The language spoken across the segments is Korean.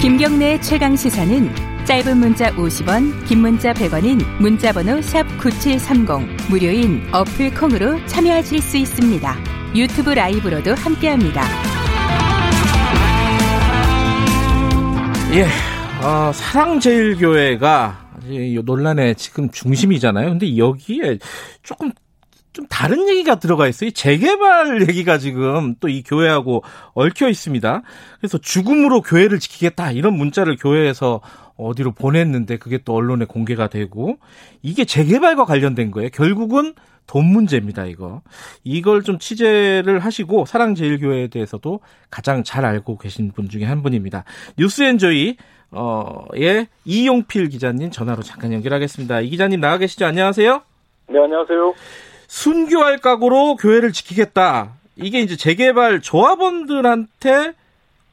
김경래의 최강 시사는 짧은 문자 50원, 긴 문자 100원인 문자번호 샵 9730 무료인 어플 콩으로 참여하실 수 있습니다. 유튜브 라이브로도 함께합니다. 예, 어, 사랑제일교회가 논란의 지금 중심이잖아요. 근데 여기에 조금 좀 다른 얘기가 들어가 있어요. 재개발 얘기가 지금 또 이 교회하고 얽혀 있습니다. 그래서 죽음으로 교회를 지키겠다 이런 문자를 교회에서 어디로 보냈는데 그게 또 언론에 공개가 되고 이게 재개발과 관련된 거예요. 결국은 돈 문제입니다, 이거. 이걸 좀 취재를 하시고 사랑제일교회에 대해서도 가장 잘 알고 계신 분 중에 한 분입니다. 뉴스엔조이 어의 이용필 기자님 전화로 잠깐 연결하겠습니다. 이 기자님 나와 계시죠? 안녕하세요. 네, 안녕하세요. 순교할 각오로 교회를 지키겠다. 이게 이제 재개발 조합원들한테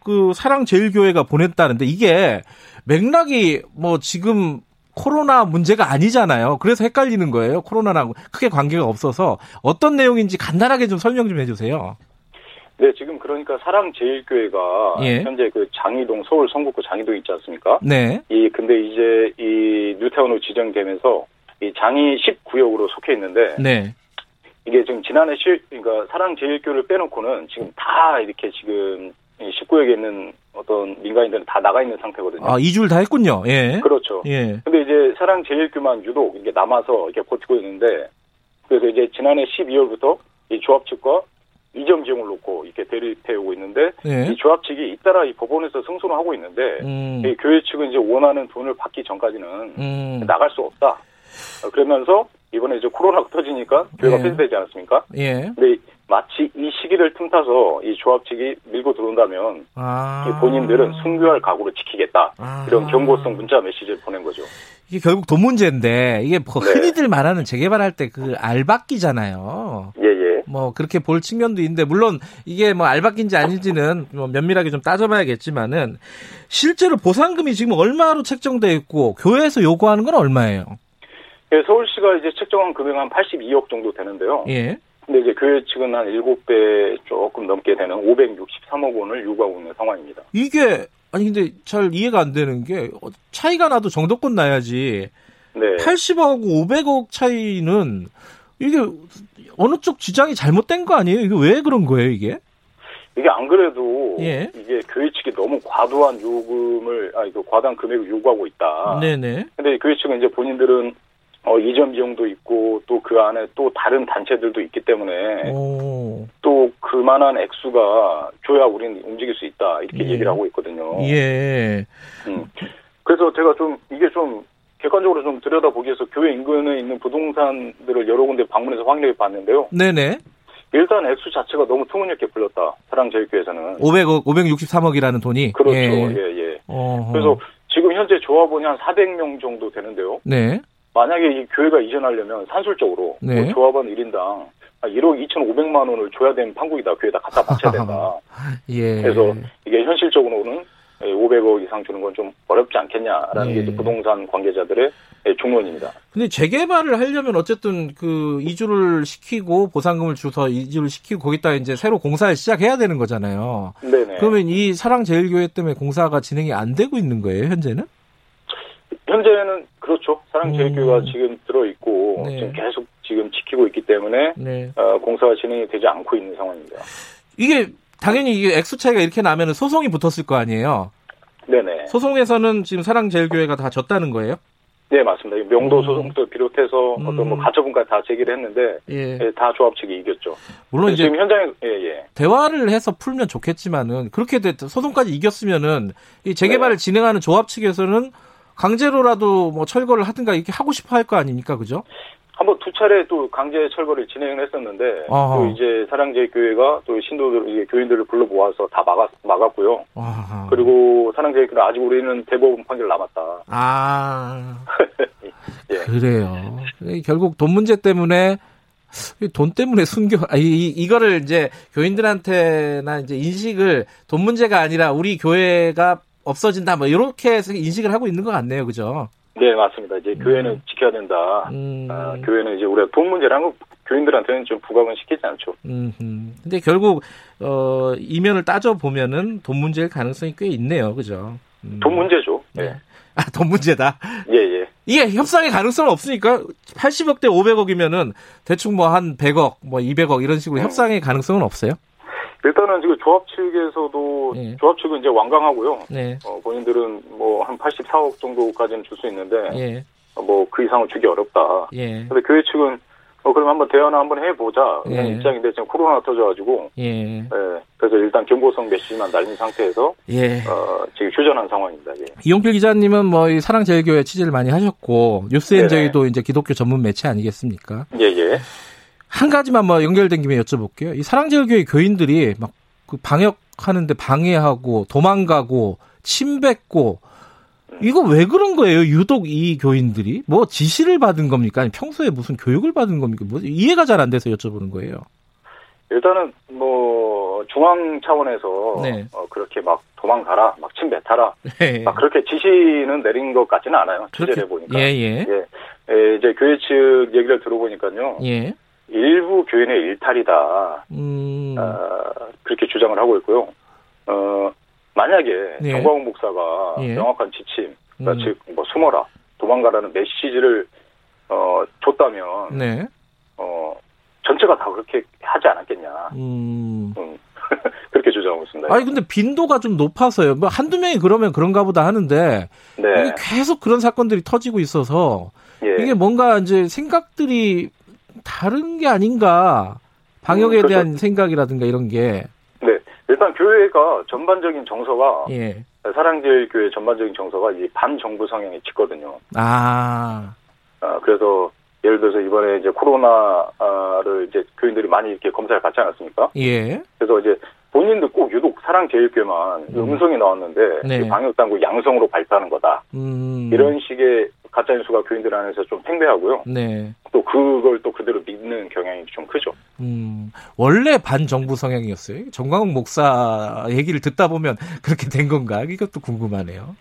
그 사랑제일교회가 보냈다는데 이게 맥락이 뭐 지금 코로나 문제가 아니잖아요. 그래서 헷갈리는 거예요. 코로나랑 크게 관계가 없어서 어떤 내용인지 간단하게 좀 설명 좀 해주세요. 네, 지금 그러니까 사랑제일교회가 예. 현재 그 장이동 서울 성북구 장이동 있지 않습니까? 네. 이 근데 이제 이 뉴타운으로 지정되면서 이 장이 19역으로 속해 있는데 네. 이게 지금 지난해 실 그러니까 사랑제일교를 빼놓고는 지금 다 이렇게 지금 19역에 있는 어떤 민간인들은 다 나가 있는 상태거든요. 아, 이주를 다 했군요. 예. 그렇죠. 예. 근데 이제 사랑제일교만 유독 이게 남아서 이렇게 버티고 있는데 그래서 이제 지난해 12월부터 이 조합 측과 이전 비용을 놓고 이렇게 대립해 오고 있는데 네. 이 조합 측이 잇따라 이 법원에서 승소를 하고 있는데 음. 이 교회 측은 이제 원하는 돈을 받기 전까지는 음. 나갈 수 없다. 어, 그러면서 이번에 이제 코로나가 터지니까 교회가 네. 폐쇄되지 않았습니까? 예. 근데 마치 이 시기를 틈타서 이 조합 측이 밀고 들어온다면 아. 이 본인들은 순교할 각오를 지키겠다. 아. 이런 경고성 문자 메시지를 보낸 거죠. 이게 결국 돈 문제인데 이게 뭐 네. 흔히들 말하는 재개발할 때 그 알박기잖아요. 예, 예. 뭐 그렇게 볼 측면도 있는데 물론 이게 뭐 알박기인지 아닌지는 뭐 면밀하게 좀 따져봐야겠지만은 실제로 보상금이 지금 얼마로 책정돼 있고 교회에서 요구하는 건 얼마예요? 예, 서울시가 이제 책정한 금액은 한 82억 정도 되는데요. 예. 근데 이제 교회 측은 한 7배 조금 넘게 되는 563억 원을 요구하고 있는 상황입니다. 이게 아니 근데 잘 이해가 안 되는 게 어, 차이가 나도 정도권 나야지 네. 80억하고 500억 차이는 이게 어느 쪽 주장이 잘못된 거 아니에요? 이게 왜 그런 거예요, 이게? 이게 안 그래도 예. 이게 교회 측이 너무 과도한 요금을 아니 그 과다한 금액을 요구하고 있다. 네네. 근데 교회 측은 이제 본인들은 어, 이전 비용도 있고 또 그 안에 또 다른 단체들도 있기 때문에 오. 또 그만한 액수가 줘야 우리는 움직일 수 있다 이렇게 예. 얘기를 하고 있거든요. 예. 음. 그래서 제가 좀 이게 좀 객관적으로 좀 들여다보기 위해서 교회 인근에 있는 부동산들을 여러 군데 방문해서 확인해 봤는데요. 네네. 일단 액수 자체가 너무 터무니없게 불렸다. 사랑제일교회에서는. 500억, 563억이라는 돈이. 그렇죠. 예. 예, 예. 그래서 지금 현재 조합원이 한 400명 정도 되는데요. 네. 만약에 이 교회가 이전하려면 산술적으로 네. 뭐 조합원 1인당 1억 2,500만 원을 줘야 되는 판국이다. 교회에다 갖다 바쳐야 된다. 예. 그래서 이게 현실적으로는 500억 이상 주는 건 좀 어렵지 않겠냐라는 게 예. 이제 부동산 관계자들의 중론입니다. 근데 재개발을 하려면 어쨌든 그 이주를 시키고 보상금을 줘서 이주를 시키고 거기다 이제 새로 공사를 시작해야 되는 거잖아요. 네네. 그러면 이 사랑제일교회 때문에 공사가 진행이 안 되고 있는 거예요, 현재는? 현재는. 사랑제일교회가 음. 지금 들어있고 네. 지금 계속 지금 지키고 있기 때문에 네. 어, 공사가 진행이 되지 않고 있는 상황입니다. 이게 당연히 이게 액수 차이가 이렇게 나면 소송이 붙었을 거 아니에요. 네네. 소송에서는 지금 사랑제일교회가 다 졌다는 거예요? 네 맞습니다. 이 명도 음. 소송도 비롯해서 음. 어떤 뭐 가처분까지 다 제기를 했는데 예. 예, 다 조합 측이 이겼죠. 물론 이제 지금 현장에 예예. 대화를 해서 풀면 좋겠지만은 그렇게 됐, 소송까지 이겼으면은 이 재개발을 네. 진행하는 조합 측에서는 강제로라도 뭐 철거를 하든가 이렇게 하고 싶어 할 거 아닙니까, 그죠? 한번 두 차례 또 강제 철거를 진행을 했었는데 어허. 또 이제 사랑제일교회가 또 신도들 이제 교인들을 불러 모아서 다 막았 막았고요. 와. 그리고 사랑제일교회 아직 우리는 대법원 판결 남았다. 아 예. 그래요. 이 결국 돈 문제 때문에 이돈 때문에 순교 아, 이, 이- 이거를 이제 교인들한테나 이제 인식을 돈 문제가 아니라 우리 교회가 없어진다 뭐 이렇게 해서 인식을 하고 있는 것 같네요, 그죠? 네 맞습니다. 이제 교회는 지켜야 된다. 음. 아, 교회는 이제 우리가 돈 문제를 한국 교인들한테는 좀 부각은 시키지 않죠. 음, 음. 근데 결국 어 이면을 따져 보면은 돈 문제일 가능성이 꽤 있네요, 그죠? 음. 돈 문제죠. 네. 예. 아, 돈 문제다. 예, 예. 이게 협상의 가능성은 없으니까 80억 대 500억이면은 대충 뭐 한 100억, 뭐 200억 이런 식으로 음. 협상의 가능성은 없어요? 일단은 지금 조합 측에서도 예. 조합 측은 이제 완강하고요. 네. 어, 본인들은 뭐 한 84억 정도까지는 줄 수 있는데 예. 뭐그 이상은 주기 어렵다. 예. 근데 교회 측은 어 그럼 한번 대화나 한번 해보자 이런 예. 입장인데 지금 코로나 터져가지고 예. 예, 그래서 일단 경고성 메시지만 날린 상태에서 예. 어, 지금 휴전한 상황입니다. 예. 이용필 기자님은 뭐 이 사랑제일교회 취재를 많이 하셨고 뉴스엔저이도 네네. 이제 기독교 전문 매체 아니겠습니까? 예, 예. 한 가지만 뭐 연결된 김에 여쭤볼게요. 이 사랑제일교회 교인들이 막 그 방역하는데 방해하고 도망가고 침 뱉고 이거 왜 그런 거예요? 유독 이 교인들이 뭐 지시를 받은 겁니까? 아니 평소에 무슨 교육을 받은 겁니까? 뭐 이해가 잘 안 돼서 여쭤보는 거예요. 일단은 뭐 중앙 차원에서 네. 어, 그렇게 막 도망가라, 막 침 뱉어라, 예. 막 그렇게 지시는 내린 것 같지는 않아요. 취재를 해보니까. 예, 예. 예. 예, 이제 교회 측 얘기를 들어보니까요. 예. 일부 교인의 일탈이다. 음. 어, 그렇게 주장을 하고 있고요. 어, 만약에 예. 정광훈 목사가 예. 명확한 지침, 그러니까 음. 즉, 뭐 숨어라, 도망가라는 메시지를 어, 줬다면, 네. 어, 전체가 다 그렇게 하지 않았겠냐. 음. 음, 그렇게 주장하고 있습니다. 아니 근데 빈도가 좀 높아서요. 뭐 한두 명이 그러면 그런가 보다 하는데 네. 계속 그런 사건들이 터지고 있어서 예. 이게 뭔가 이제 생각들이 다른 게 아닌가. 방역에 음, 그렇죠. 대한 생각이라든가 이런 게. 네. 일단 교회가 전반적인 정서가, 예. 사랑제일교회 전반적인 정서가 이 반정부 성향이 짙거든요. 아. 아, 그래서 예를 들어서 이번에 이제 코로나를 이제 교인들이 많이 이렇게 검사를 받지 않았습니까? 예. 그래서 이제 본인도 꼭 유독 사랑제일교회만 음. 음성이 나왔는데 네. 이 방역당국 양성으로 발표하는 거다. 음. 이런 식의 가짜 뉴스가 교인들 안에서 좀 팽배하고요. 네. 또 그걸 또 그대로 믿는 경향이 좀 크죠. 음. 원래 반정부 성향이었어요. 정광욱 목사 얘기를 듣다 보면 그렇게 된 건가? 이것도 궁금하네요.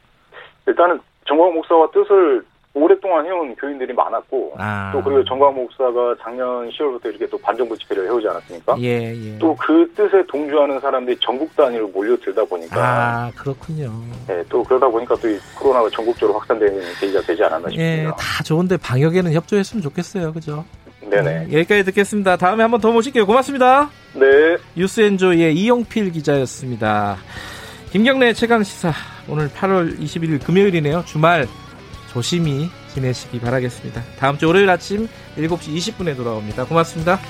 일단은 정광 목사와 뜻을 오랫동안 해온 교인들이 많았고 아. 또 그리고 정광 목사가 작년 10월부터 이렇게 또 반정부 집회를 해오지 않았습니까? 예, 예. 또 그 뜻에 동조하는 사람들이 전국 단위로 몰려들다 보니까 아, 그렇군요. 예, 또 그러다 보니까 또이 코로나가 전국적으로 확산되는 계기가 되지 않았나 예, 싶습니다. 다 좋은데 방역에는 협조했으면 좋겠어요. 그죠? 네네. 음, 여기까지 듣겠습니다. 다음에 한번 더 모실게요. 고맙습니다. 네. 뉴스엔조의 이용필 기자였습니다. 김경래 최강 시사 오늘 8월 21일 금요일이네요. 주말 조심히 지내시기 바라겠습니다. 다음 주 월요일 아침 7시 20분에 돌아옵니다. 고맙습니다.